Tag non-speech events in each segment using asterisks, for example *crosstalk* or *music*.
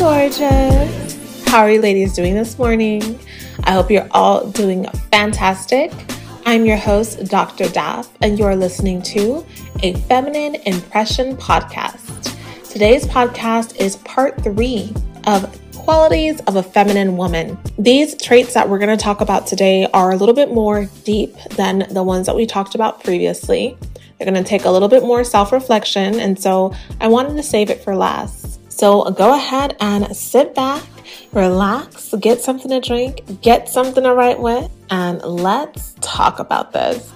gorgeous. How are you ladies doing this morning? I hope you're all doing fantastic. I'm your host, Dr. Daf, and you're listening to a Feminine Impression podcast. Today's podcast is part three of qualities of a feminine woman. These traits that we're going to talk about today are a little bit more deep than the ones that we talked about previously. They're going to take a little bit more self reflection, and so I wanted to save it for last. So go ahead and sit back, relax, get something to drink, get something to write with, and let's talk about this.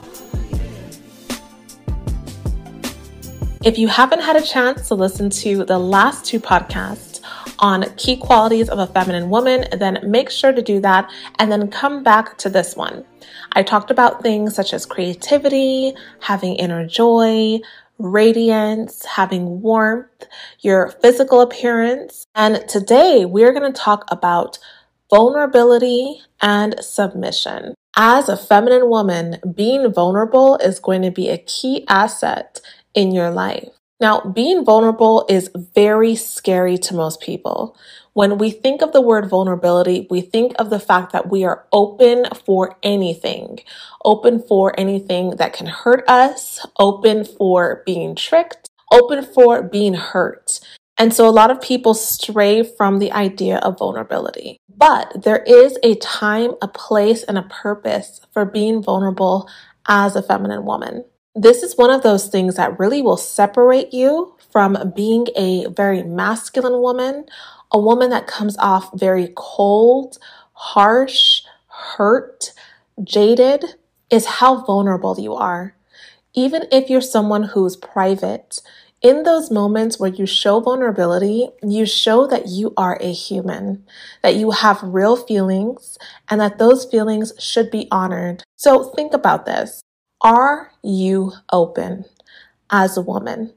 If you haven't had a chance to listen to the last two podcasts on key qualities of a feminine woman, then make sure to do that and then come back to this one. I talked about things such as creativity, having inner joy, radiance, having warmth, your physical appearance. And today we're going to talk about vulnerability and submission. As a feminine woman, being vulnerable is going to be a key asset in your life. Now, being vulnerable is very scary to most people. When we think of the word vulnerability, we think of the fact that we are open for anything, open for anything that can hurt us, open for being tricked, open for being hurt. And so a lot of people stray from the idea of vulnerability. But there is a time, a place, and a purpose for being vulnerable as a feminine woman. This is one of those things that really will separate you from being a very masculine woman a woman that comes off very cold, harsh, hurt, jaded is how vulnerable you are. Even if you're someone who's private, in those moments where you show vulnerability, you show that you are a human, that you have real feelings, and that those feelings should be honored. So think about this. Are you open as a woman?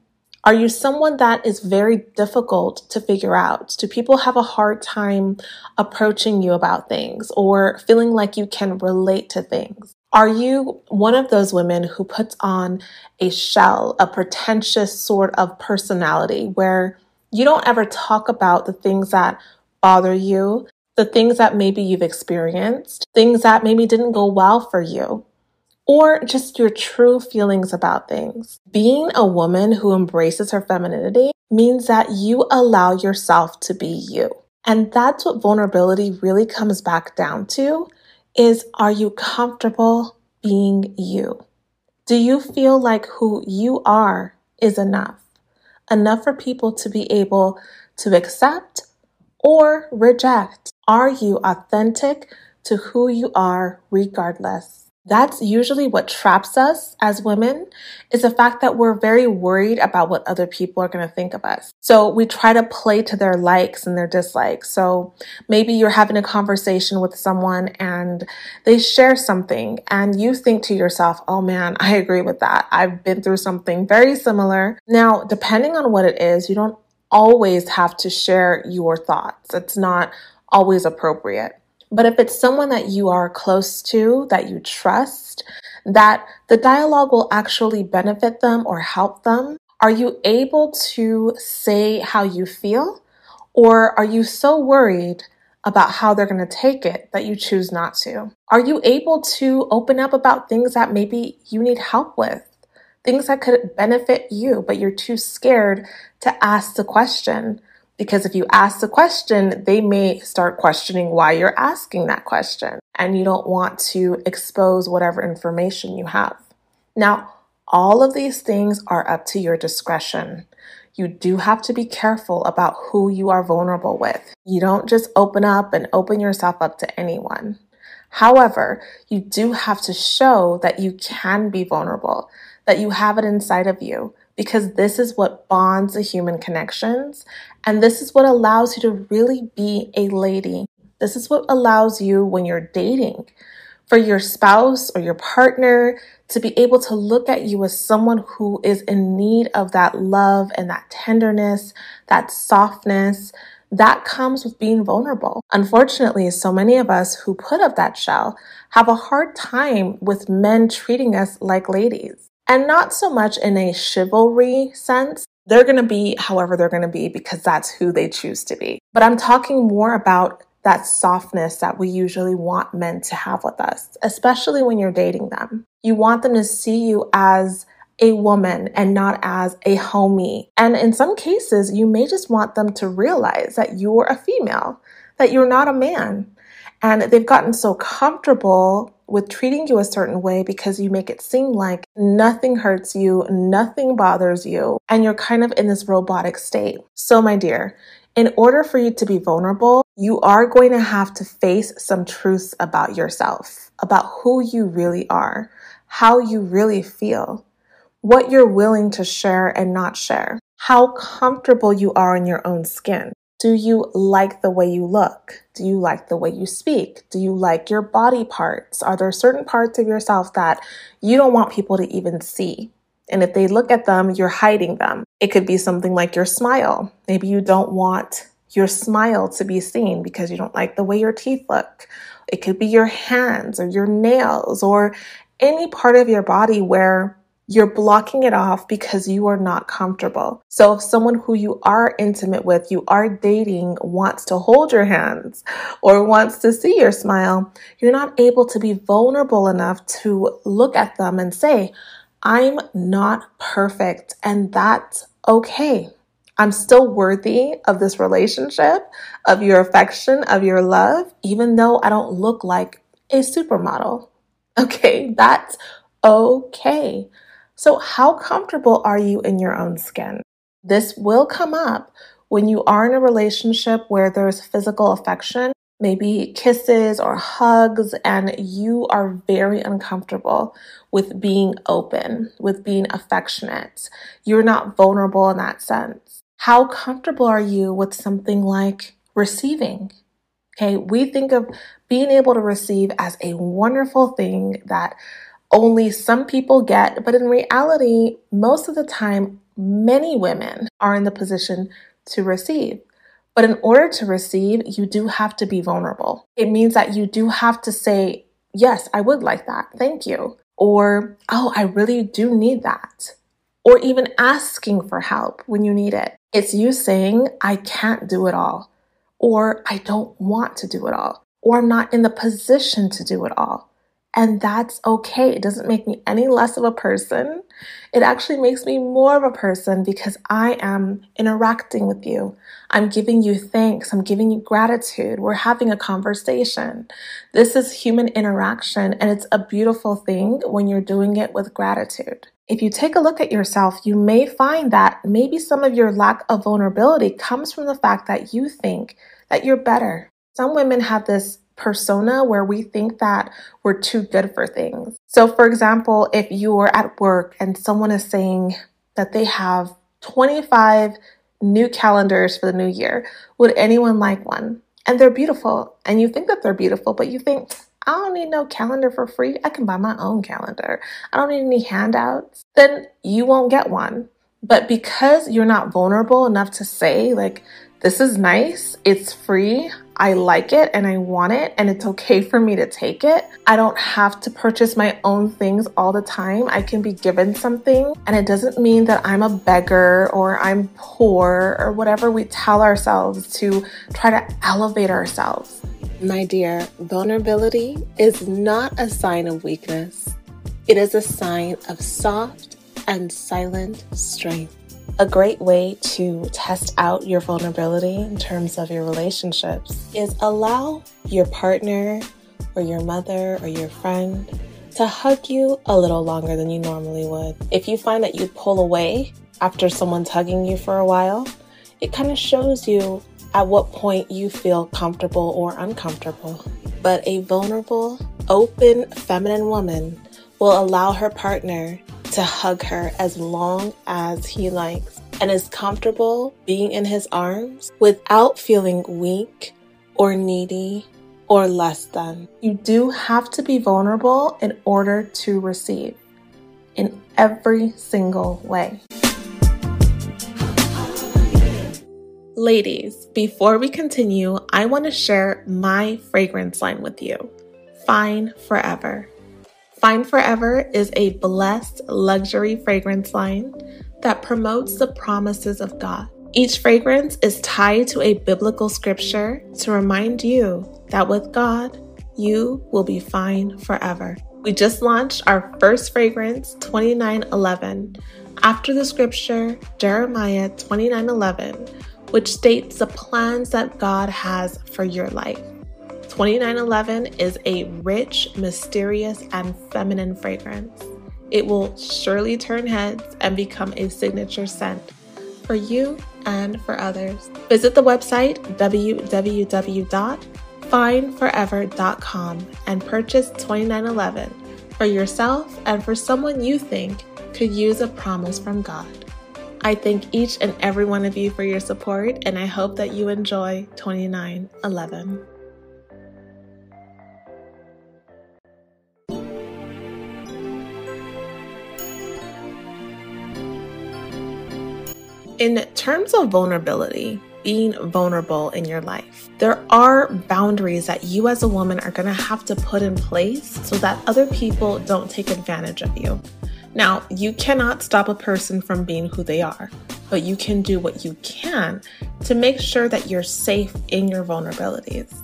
Are you someone that is very difficult to figure out? Do people have a hard time approaching you about things or feeling like you can relate to things? Are you one of those women who puts on a shell, a pretentious sort of personality where you don't ever talk about the things that bother you, the things that maybe you've experienced, things that maybe didn't go well for you? Or just your true feelings about things. Being a woman who embraces her femininity means that you allow yourself to be you. And that's what vulnerability really comes back down to is are you comfortable being you? Do you feel like who you are is enough? Enough for people to be able to accept or reject? Are you authentic to who you are regardless? That's usually what traps us as women is the fact that we're very worried about what other people are going to think of us. So we try to play to their likes and their dislikes. So maybe you're having a conversation with someone and they share something and you think to yourself, oh man, I agree with that. I've been through something very similar. Now, depending on what it is, you don't always have to share your thoughts. It's not always appropriate. But if it's someone that you are close to, that you trust, that the dialogue will actually benefit them or help them, are you able to say how you feel? Or are you so worried about how they're going to take it that you choose not to? Are you able to open up about things that maybe you need help with? Things that could benefit you, but you're too scared to ask the question because if you ask the question, they may start questioning why you're asking that question. And you don't want to expose whatever information you have. Now, all of these things are up to your discretion. You do have to be careful about who you are vulnerable with. You don't just open up and open yourself up to anyone. However, you do have to show that you can be vulnerable, that you have it inside of you, because this is what bonds the human connections. And this is what allows you to really be a lady. This is what allows you when you're dating for your spouse or your partner to be able to look at you as someone who is in need of that love and that tenderness, that softness, that comes with being vulnerable. Unfortunately, so many of us who put up that shell have a hard time with men treating us like ladies and not so much in a chivalry sense, They're going to be however they're going to be because that's who they choose to be. But I'm talking more about that softness that we usually want men to have with us, especially when you're dating them. You want them to see you as a woman and not as a homie. And in some cases, you may just want them to realize that you're a female, that you're not a man. And they've gotten so comfortable with treating you a certain way because you make it seem like nothing hurts you, nothing bothers you, and you're kind of in this robotic state. So, my dear, in order for you to be vulnerable, you are going to have to face some truths about yourself, about who you really are, how you really feel, what you're willing to share and not share, how comfortable you are in your own skin. Do you like the way you look? Do you like the way you speak? Do you like your body parts? Are there certain parts of yourself that you don't want people to even see? And if they look at them, you're hiding them. It could be something like your smile. Maybe you don't want your smile to be seen because you don't like the way your teeth look. It could be your hands or your nails or any part of your body where you're blocking it off because you are not comfortable. So if someone who you are intimate with, you are dating, wants to hold your hands or wants to see your smile, you're not able to be vulnerable enough to look at them and say, I'm not perfect and that's okay. I'm still worthy of this relationship, of your affection, of your love, even though I don't look like a supermodel. *laughs* Okay, that's okay. So, how comfortable are you in your own skin? This will come up when you are in a relationship where there's physical affection, maybe kisses or hugs, and you are very uncomfortable with being open, with being affectionate. You're not vulnerable in that sense. How comfortable are you with something like receiving? Okay, we think of being able to receive as a wonderful thing that only some people get, but in reality, most of the time, many women are in the position to receive. But in order to receive, you do have to be vulnerable. It means that you do have to say, Yes, I would like that. Thank you. Or, Oh, I really do need that. Or even asking for help when you need it. It's you saying, I can't do it all. Or I don't want to do it all. Or I'm not in the position to do it all. And that's okay. It doesn't make me any less of a person. It actually makes me more of a person because I am interacting with you. I'm giving you thanks. I'm giving you gratitude. We're having a conversation. This is human interaction, and it's a beautiful thing when you're doing it with gratitude. If you take a look at yourself, you may find that maybe some of your lack of vulnerability comes from the fact that you think that you're better. Some women have this persona where we think that we're too good for things. So, for example, if you are at work and someone is saying that they have 25 new calendars for the new year, would anyone like one? And they're beautiful, and you think that they're beautiful, but you think, I don't need no calendar for free. I can buy my own calendar. I don't need any handouts. Then you won't get one. But because you're not vulnerable enough to say, like, this is nice, it's free, I like it and I want it, and it's okay for me to take it. I don't have to purchase my own things all the time. I can be given something, and it doesn't mean that I'm a beggar or I'm poor or whatever we tell ourselves to try to elevate ourselves. My dear, vulnerability is not a sign of weakness, it is a sign of soft and silent strength. A great way to test out your vulnerability in terms of your relationships is allow your partner or your mother or your friend to hug you a little longer than you normally would. If you find that you pull away after someone's hugging you for a while, it kind of shows you at what point you feel comfortable or uncomfortable. But a vulnerable, open, feminine woman will allow her partner to hug her as long as he likes and is comfortable being in his arms without feeling weak or needy or less than. You do have to be vulnerable in order to receive in every single way. Ladies, before we continue, I want to share my fragrance line with you Fine Forever. Fine Forever is a blessed luxury fragrance line that promotes the promises of God. Each fragrance is tied to a biblical scripture to remind you that with God, you will be fine forever. We just launched our first fragrance, 2911, after the scripture Jeremiah 29:11, which states the plans that God has for your life. 2911 is a rich, mysterious, and feminine fragrance. It will surely turn heads and become a signature scent for you and for others. Visit the website www.fineforever.com and purchase 2911 for yourself and for someone you think could use a promise from God. I thank each and every one of you for your support, and I hope that you enjoy 2911. In terms of vulnerability, being vulnerable in your life, there are boundaries that you as a woman are to have to put in place so that other people don't take advantage of you. Now, you cannot stop a person from being who they are, but you can do what you can to make sure that you're safe in your vulnerabilities.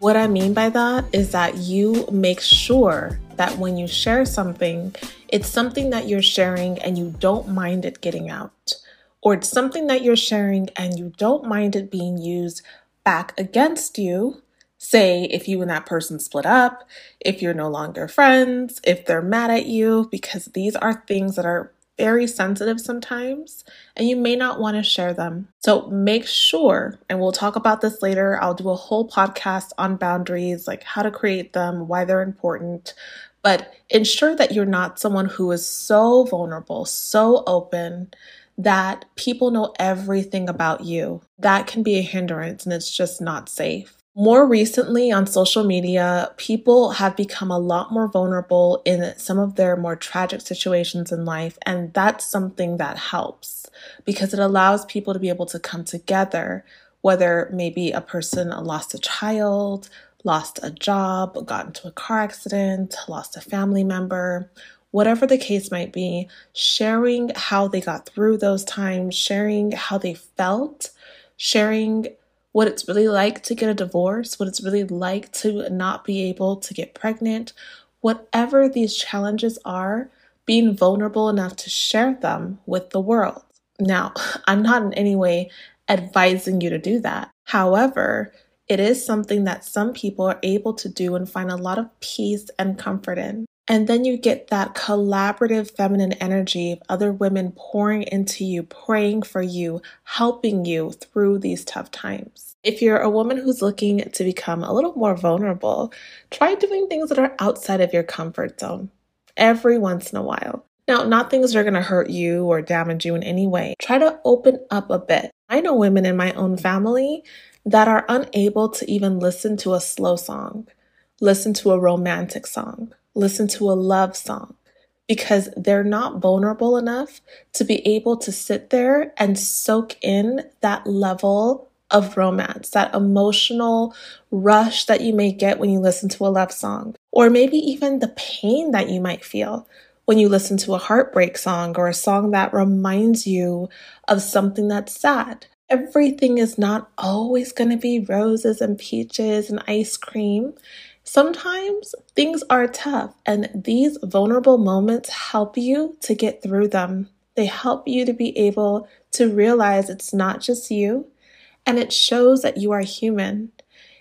What I mean by that is that you make sure that when you share something, it's something that you're sharing and you don't mind it getting out. Or it's something that you're sharing and you don't mind it being used back against you say if you and that person split up, if you're no longer friends, if they're mad at you, because these are things that are very sensitive sometimes and you may not want to share them. So make sure, and we'll talk about this later. I'll do a whole podcast on boundaries, like how to create them, why they're important. But ensure that you're not someone who is so vulnerable, so open that people know everything about you. That can be a hindrance and it's just not safe. More recently on social media, people have become a lot more vulnerable in some of their more tragic situations in life. And that's something that helps because it allows people to be able to come together, whether maybe a person lost a child, lost a job, got into a car accident, lost a family member, whatever the case might be, sharing how they got through those times, sharing how they felt, sharing what it's really like to get a divorce, what it's really like to not be able to get pregnant, whatever these challenges are, being vulnerable enough to share them with the world. Now, *laughs* I'm not in any way advising you to do that. However, it is something that some people are able to do and find a lot of peace and comfort in. And then you get that collaborative feminine energy of other women pouring into you, praying for you, helping you through these tough times. If you're a woman who's looking to become a little more vulnerable, try doing things that are outside of your comfort zone every once in a while. Now, not things that are going to hurt you or damage you in any way. Try to open up a bit. I know women in my own family that are unable to even listen to a slow song, listen to a romantic song listen to a love song because they're not vulnerable enough to be able to sit there and soak in that level of romance, that emotional rush that you may get when you listen to a love song, or maybe even the pain that you might feel when you listen to a heartbreak song or a song that reminds you of something that's sad. Everything is not always going to be roses and peaches and ice cream. Sometimes things are tough, and these vulnerable moments help you to get through them. They help you to be able to realize it's not just you, and it shows that you are human.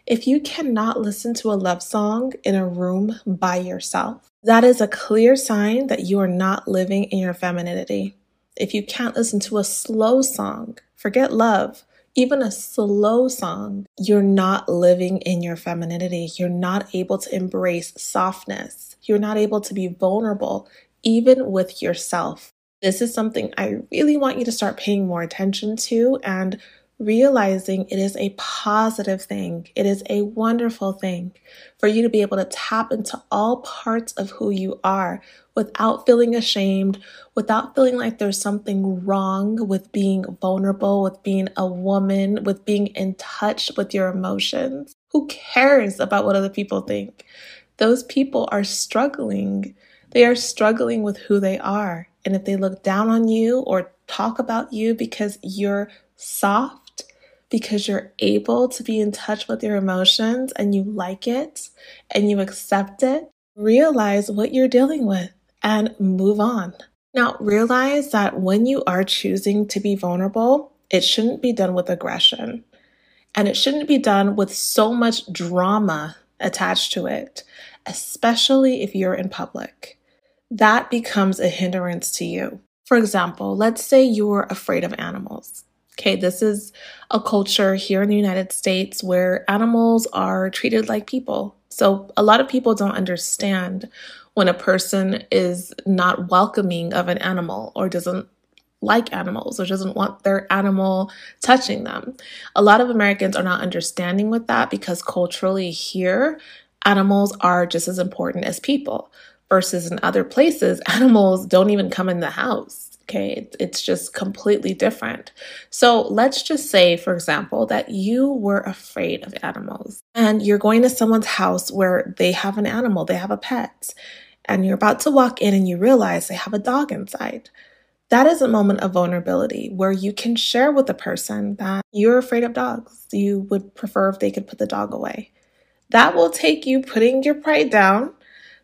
If you cannot listen to a love song in a room by yourself, that is a clear sign that you are not living in your femininity. If you can't listen to a slow song, forget love, even a slow song, you're not living in your femininity. You're not able to embrace softness. You're not able to be vulnerable, even with yourself. This is something I really want you to start paying more attention to and realizing it is a positive thing. It is a wonderful thing for you to be able to tap into all parts of who you are without feeling ashamed, without feeling like there's something wrong with being vulnerable, with being a woman, with being in touch with your emotions. Who cares about what other people think? Those people are struggling. They are struggling with who they are. And if they look down on you or talk about you because you're soft, because you're able to be in touch with your emotions and you like it and you accept it, realize what you're dealing with and move on. Now, realize that when you are choosing to be vulnerable, it shouldn't be done with aggression. And it shouldn't be done with so much drama attached to it, especially if you're in public. That becomes a hindrance to you. For example, let's say you're afraid of animals. Okay, this is a culture here in the United States where animals are treated like people. So a lot of people don't understand when a person is not welcoming of an animal or doesn't like animals or doesn't want their animal touching them. A lot of Americans are not understanding with that because culturally here, animals are just as important as people versus in other places, *laughs* animals don't even come in the house. Okay, it's just completely different. So let's just say, for example, that you were afraid of animals and you're going to someone's house where they have an animal, they have a pet, and you're about to walk in and you realize they have a dog inside. That is a moment of vulnerability where you can share with the person that you're afraid of dogs. You would prefer if they could put the dog away. That will take you putting your pride down,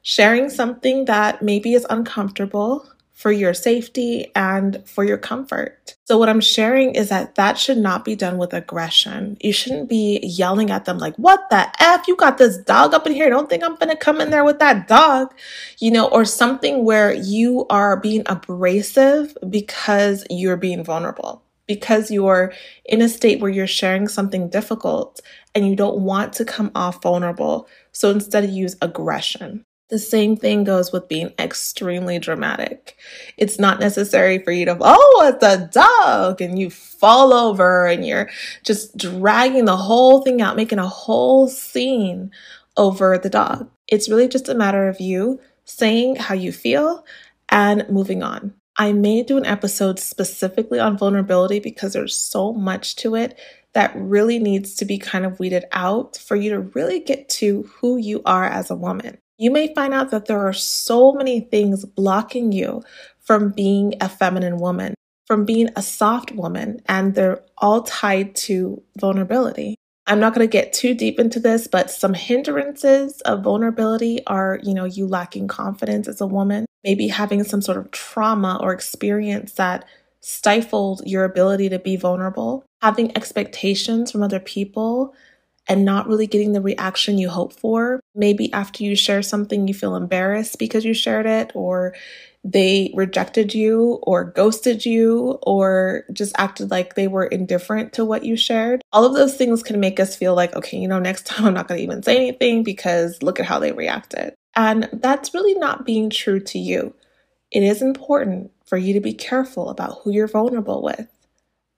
sharing something that maybe is uncomfortable, for your safety and for your comfort. So, what I'm sharing is that that should not be done with aggression. You shouldn't be yelling at them like, What the F? You got this dog up in here. Don't think I'm going to come in there with that dog, you know, or something where you are being abrasive because you're being vulnerable. Because you're in a state where you're sharing something difficult and you don't want to come off vulnerable. So instead, use aggression. The same thing goes with being extremely dramatic. It's not necessary for you to, oh, it's a dog, and you fall over and you're just dragging the whole thing out, making a whole scene over the dog. It's really just a matter of you saying how you feel and moving on. I may do an episode specifically on vulnerability because there's so much to it that really needs to be kind of weeded out for you to really get to who you are as a woman you may find out that there are so many things blocking you from being a feminine woman, from being a soft woman, and they're all tied to vulnerability. I'm not going to get too deep into this, but some hindrances of vulnerability are, you know, you lacking confidence as a woman, maybe having some sort of trauma or experience that stifled your ability to be vulnerable, having expectations from other people and not really getting the reaction you hope for. Maybe after you share something, you feel embarrassed because you shared it, or they rejected you, or ghosted you, or just acted like they were indifferent to what you shared. All of those things can make us feel like, okay, you know, next *laughs* time I'm not going to even say anything because look at how they reacted. And that's really not being true to you. It is important for you to be careful about who you're vulnerable with.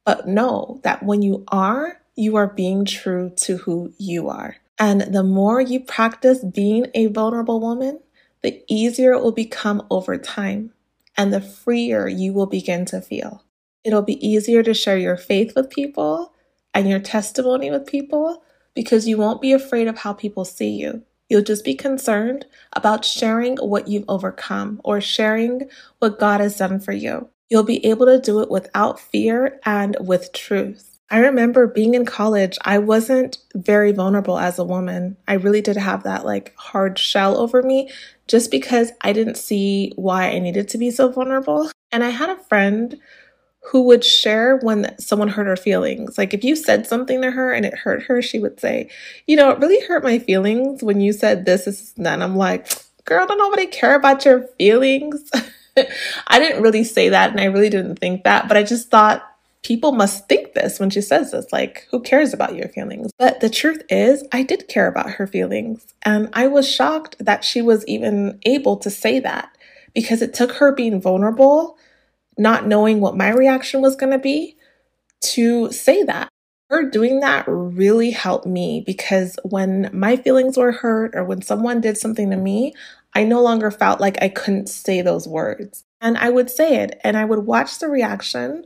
But know that when you are, you are being true to who you are. And the more you practice being a vulnerable woman, the easier it will become over time and the freer you will begin to feel. It'll be easier to share your faith with people and your testimony with people because you won't be afraid of how people see you. You'll just be concerned about sharing what you've overcome or sharing what God has done for you. You'll be able to do it without fear and with truth. I remember being in college, I wasn't very vulnerable as a woman. I really did have that like hard shell over me just because I didn't see why I needed to be so vulnerable. And I had a friend who would share when someone hurt her feelings. Like if you said something to her and it hurt her, she would say, You know, it really hurt my feelings when you said this, this, and. And I'm like, Girl, don't nobody care about your feelings. *laughs* I didn't really say that and I really didn't think that, but I just thought people must think this when she says this like who cares about your feelings? But the truth is i did care about her feelings and i was shocked that she was even able to say that because it took her being vulnerable not knowing what my reaction was going to be to say that. Her doing that really helped me because when my feelings were hurt or when someone did something to me i no longer felt like i couldn't say those words. And i would say it and i would watch the reaction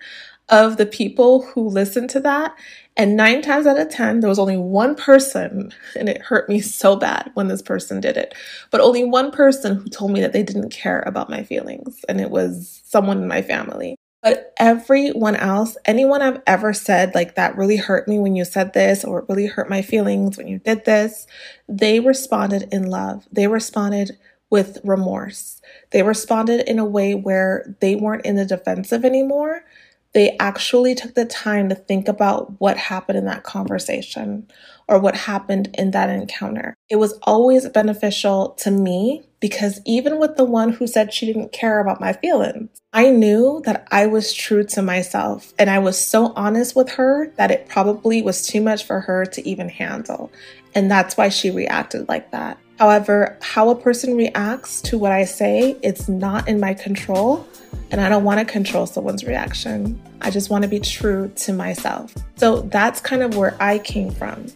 of the people who listened to that. And nine times out of 10, there was only one person, and it hurt me so bad when this person did it, but only one person who told me that they didn't care about my feelings, and it was someone in my family. But everyone else, anyone I've ever said, like, that really hurt me when you said this, or it really hurt my feelings when you did this, they responded in love. They responded with remorse. They responded in a way where they weren't in the defensive anymore. They actually took the time to think about what happened in that conversation or what happened in that encounter. It was always beneficial to me because even with the one who said she didn't care about my feelings, I knew that I was true to myself and I was so honest with her that it probably was too much for her to even handle. And that's why she reacted like that. However, how a person reacts to what I say, it's not in my control, and I don't want to control someone's reaction. I just want to be true to myself. So that's kind of where I came from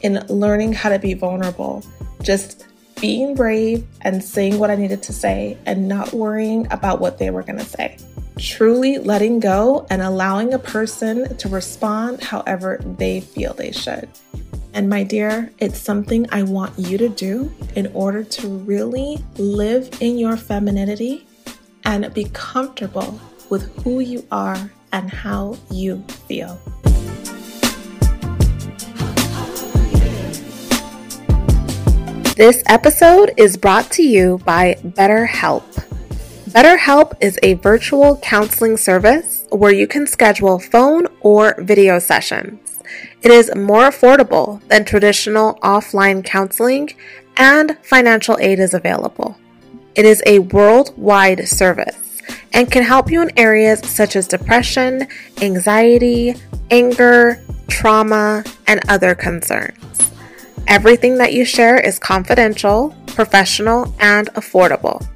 in learning how to be vulnerable, just being brave and saying what I needed to say and not worrying about what they were going to say. Truly letting go and allowing a person to respond however they feel they should. And my dear, it's something I want you to do in order to really live in your femininity and be comfortable with who you are and how you feel. This episode is brought to you by BetterHelp. BetterHelp is a virtual counseling service where you can schedule phone or video sessions. It is more affordable than traditional offline counseling, and financial aid is available. It is a worldwide service and can help you in areas such as depression, anxiety, anger, trauma, and other concerns. Everything that you share is confidential, professional, and affordable.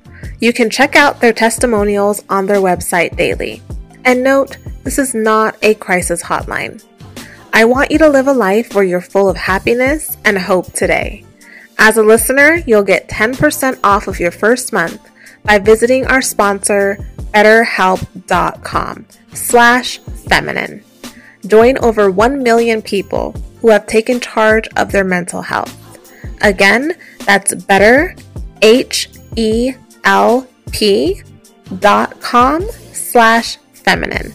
You can check out their testimonials on their website daily. And note, this is not a crisis hotline. I want you to live a life where you're full of happiness and hope today. As a listener, you'll get 10% off of your first month by visiting our sponsor, betterhelp.com slash feminine. Join over 1 million people who have taken charge of their mental health. Again, that's better, H-E-L-P dot com slash feminine.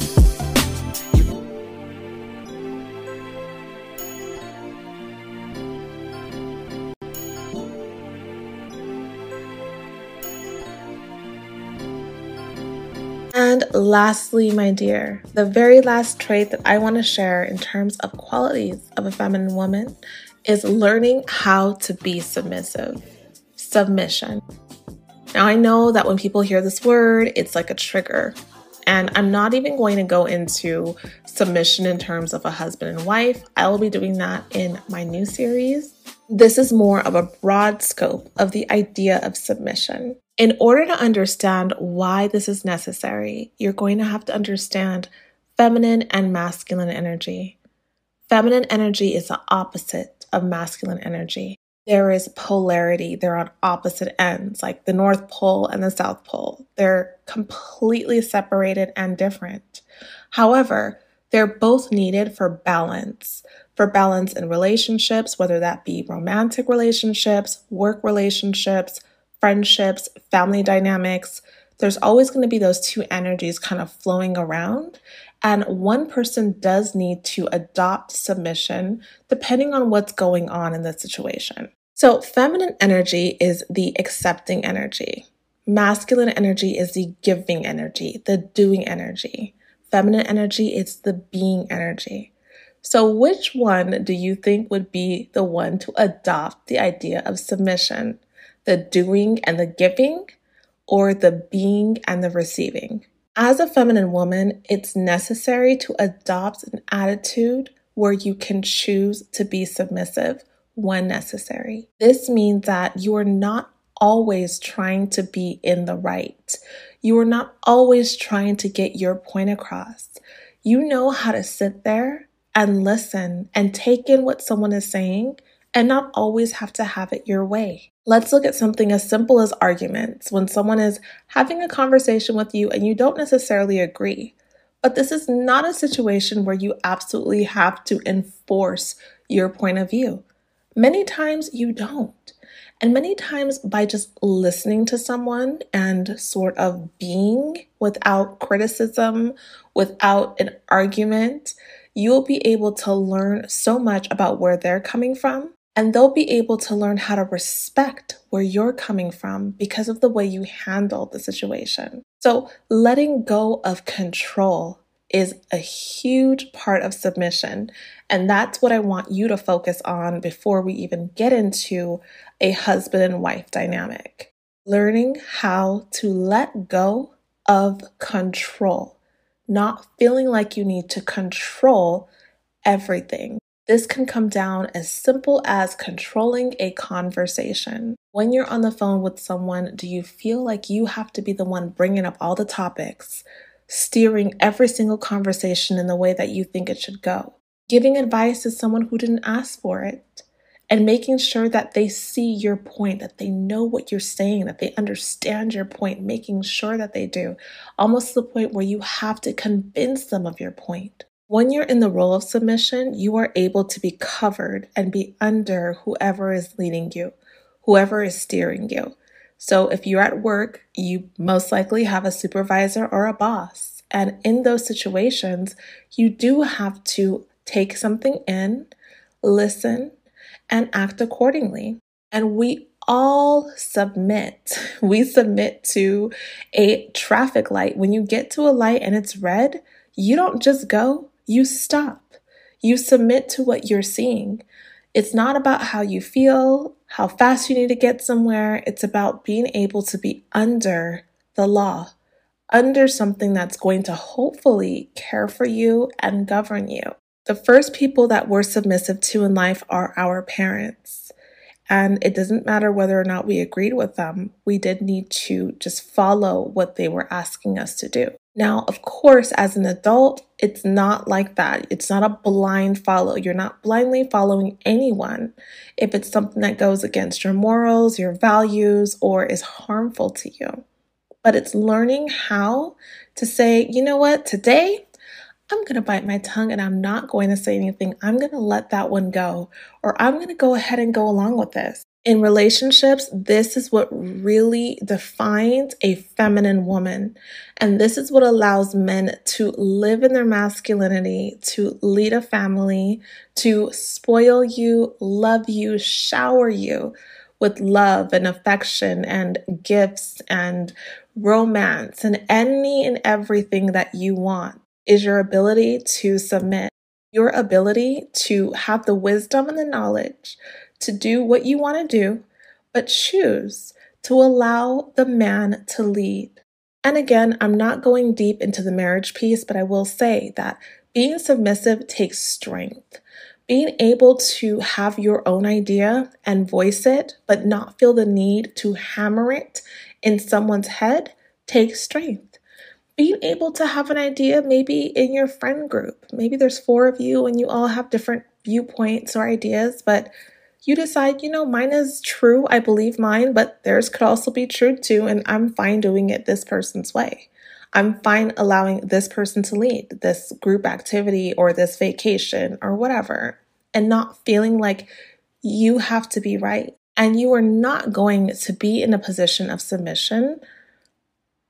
And lastly, my dear, the very last trait that I want to share in terms of qualities of a feminine woman is learning how to be submissive. Submission. Now, I know that when people hear this word, it's like a trigger. And I'm not even going to go into submission in terms of a husband and wife. I will be doing that in my new series. This is more of a broad scope of the idea of submission. In order to understand why this is necessary, you're going to have to understand feminine and masculine energy. Feminine energy is the opposite of masculine energy. There is polarity, they're on opposite ends, like the North Pole and the South Pole. They're completely separated and different. However, they're both needed for balance, for balance in relationships, whether that be romantic relationships, work relationships, friendships, family dynamics, there's always going to be those two energies kind of flowing around. And one person does need to adopt submission depending on what's going on in the situation. So, feminine energy is the accepting energy. Masculine energy is the giving energy, the doing energy. Feminine energy is the being energy. So, which one do you think would be the one to adopt the idea of submission? The doing and the giving, or the being and the receiving. As a feminine woman, it's necessary to adopt an attitude where you can choose to be submissive when necessary. This means that you are not always trying to be in the right. You are not always trying to get your point across. You know how to sit there and listen and take in what someone is saying and not always have to have it your way. Let's look at something as simple as arguments when someone is having a conversation with you and you don't necessarily agree. But this is not a situation where you absolutely have to enforce your point of view. Many times you don't. And many times, by just listening to someone and sort of being without criticism, without an argument, you'll be able to learn so much about where they're coming from. And they'll be able to learn how to respect where you're coming from because of the way you handle the situation. So, letting go of control is a huge part of submission. And that's what I want you to focus on before we even get into a husband and wife dynamic. Learning how to let go of control, not feeling like you need to control everything. This can come down as simple as controlling a conversation. When you're on the phone with someone, do you feel like you have to be the one bringing up all the topics, steering every single conversation in the way that you think it should go? Giving advice to someone who didn't ask for it, and making sure that they see your point, that they know what you're saying, that they understand your point, making sure that they do, almost to the point where you have to convince them of your point. When you're in the role of submission, you are able to be covered and be under whoever is leading you, whoever is steering you. So if you're at work, you most likely have a supervisor or a boss. And in those situations, you do have to take something in, listen, and act accordingly. And we all submit. *laughs* We submit to a traffic light. When you get to a light and it's red, you don't just go, you stop. You submit to what you're seeing. It's not about how you feel, how fast you need to get somewhere. It's about being able to be under the law, under something that's going to hopefully care for you and govern you. The first people that we're submissive to in life are our parents. And it doesn't matter whether or not we agreed with them, we did need to just follow what they were asking us to do. Now, of course, as an adult, it's not like that. It's not a blind follow. You're not blindly following anyone if it's something that goes against your morals, your values, or is harmful to you. But it's learning how to say, you know what, today I'm going to bite my tongue and I'm not going to say anything. I'm going to let that one go, or I'm going to go ahead and go along with this. In relationships, this is what really defines a feminine woman. And this is what allows men to live in their masculinity, to lead a family, to spoil you, love you, shower you with love and affection and gifts and romance and any and everything that you want is your ability to submit, your ability to have the wisdom and the knowledge to do what you want to do, but choose to allow the man to lead. And again, I'm not going deep into the marriage piece, but I will say that being submissive takes strength. Being able to have your own idea and voice it, but not feel the need to hammer it in someone's head, takes strength being able to have an idea maybe in your friend group. Maybe there's four of you and you all have different viewpoints or ideas, but you decide, you know, mine is true. I believe mine, but theirs could also be true too. And I'm fine doing it this person's way. I'm fine allowing this person to lead this group activity or this vacation or whatever, and not feeling like you have to be right. And you are not going to be in a position of submission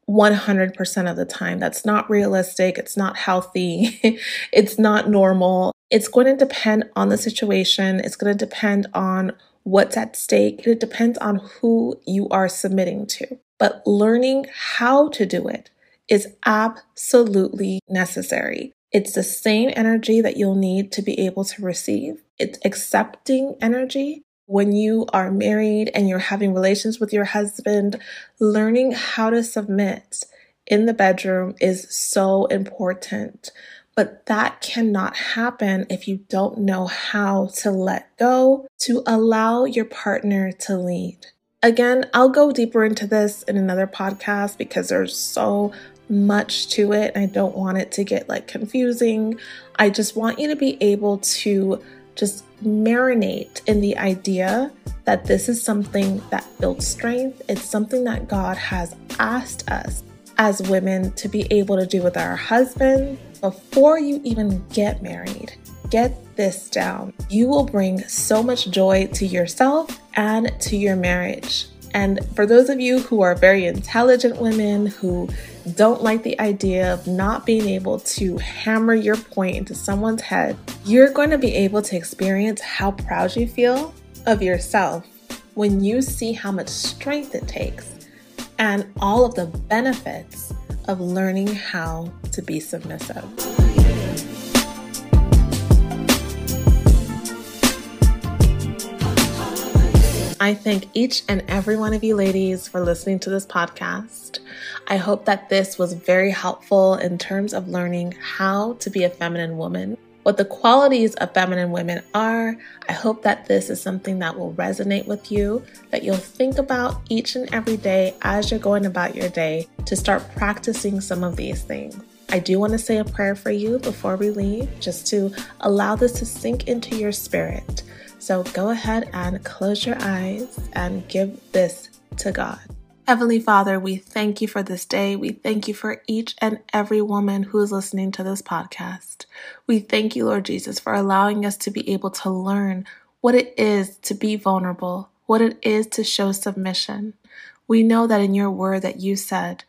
100% of the time. That's not realistic. It's not healthy. *laughs* it's not normal. It's going to depend on the situation. It's going to depend on what's at stake. It depends on who you are submitting to. But learning how to do it is absolutely necessary. It's the same energy that you'll need to be able to receive. It's accepting energy when you are married and you're having relations with your husband, learning how to submit in the bedroom is so important. But that cannot happen if you don't know how to let go, to allow your partner to lead. Again, I'll go deeper into this in another podcast because there's so much to it. And I don't want it to get like confusing. I just want you to be able to just marinate in the idea that this is something that builds strength. It's something that God has asked us as women to be able to do with our husbands before you even get married. Get this down. You will bring so much joy to yourself and to your marriage. And for those of you who are very intelligent women who don't like the idea of not being able to hammer your point into someone's head, you're going to be able to experience how proud you feel of yourself when you see how much strength it takes and all of the benefits of learning how to be submissive. I thank each and every one of you ladies for listening to this podcast. I hope that this was very helpful in terms of learning how to be a feminine woman, what the qualities of feminine women are. I hope that this is something that will resonate with you, that you'll think about each and every day as you're going about your day to start practicing some of these things. I do want to say a prayer for you before we leave, just to allow this to sink into your spirit. So go ahead and close your eyes and give this to God. Heavenly Father, we thank you for this day. We thank you for each and every woman who is listening to this podcast. We thank you, Lord Jesus, for allowing us to be able to learn what it is to be vulnerable, what it is to show submission. We know that in your word that you said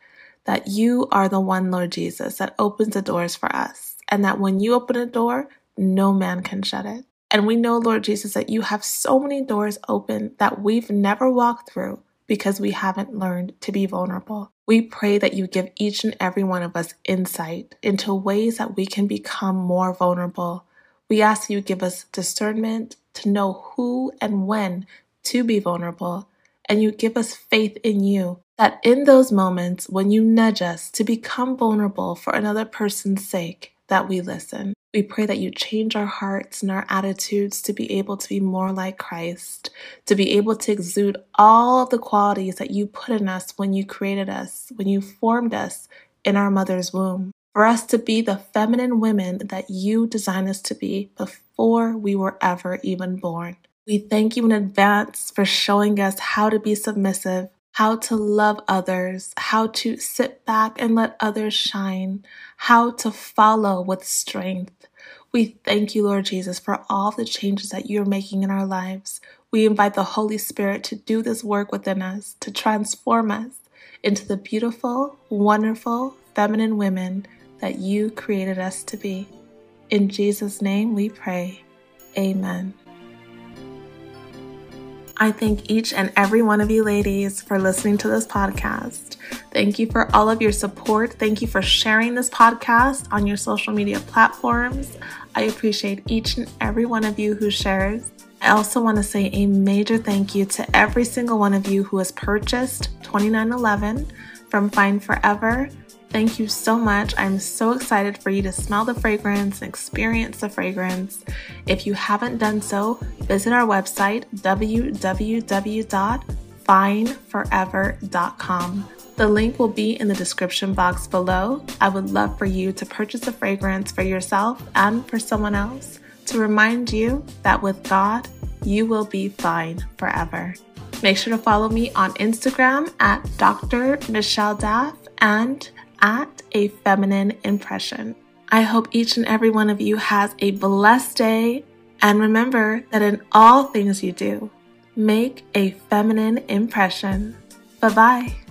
that you are the one, Lord Jesus, that opens the doors for us, and that when you open a door, no man can shut it. And we know, Lord Jesus, that you have so many doors open that we've never walked through because we haven't learned to be vulnerable. We pray that you give each and every one of us insight into ways that we can become more vulnerable. We ask you give us discernment to know who and when to be vulnerable. And you give us faith in you that in those moments when you nudge us to become vulnerable for another person's sake, that we listen. We pray that you change our hearts and our attitudes to be able to be more like Christ, to be able to exude all of the qualities that you put in us when you created us, when you formed us in our mother's womb. For us to be the feminine women that you designed us to be before we were ever even born. We thank you in advance for showing us how to be submissive how to love others, how to sit back and let others shine, how to follow with strength. We thank you, Lord Jesus, for all the changes that you're making in our lives. We invite the Holy Spirit to do this work within us, to transform us into the beautiful, wonderful, feminine women that you created us to be. In Jesus' name we pray. Amen. I thank each and every one of you ladies for listening to this podcast. Thank you for all of your support. Thank you for sharing this podcast on your social media platforms. I appreciate each and every one of you who shares. I also want to say a major thank you to every single one of you who has purchased 2911 from Fine Forever. Thank you so much. I'm so excited for you to smell the fragrance and experience the fragrance. If you haven't done so, visit our website www.fineforever.com. The link will be in the description box below. I would love for you to purchase a fragrance for yourself and for someone else to remind you that with God, you will be fine forever. Make sure to follow me on Instagram at Dr. Michelle Daf and at a feminine impression. I hope each and every one of you has a blessed day. And remember that in all things you do, make a feminine impression. Bye bye.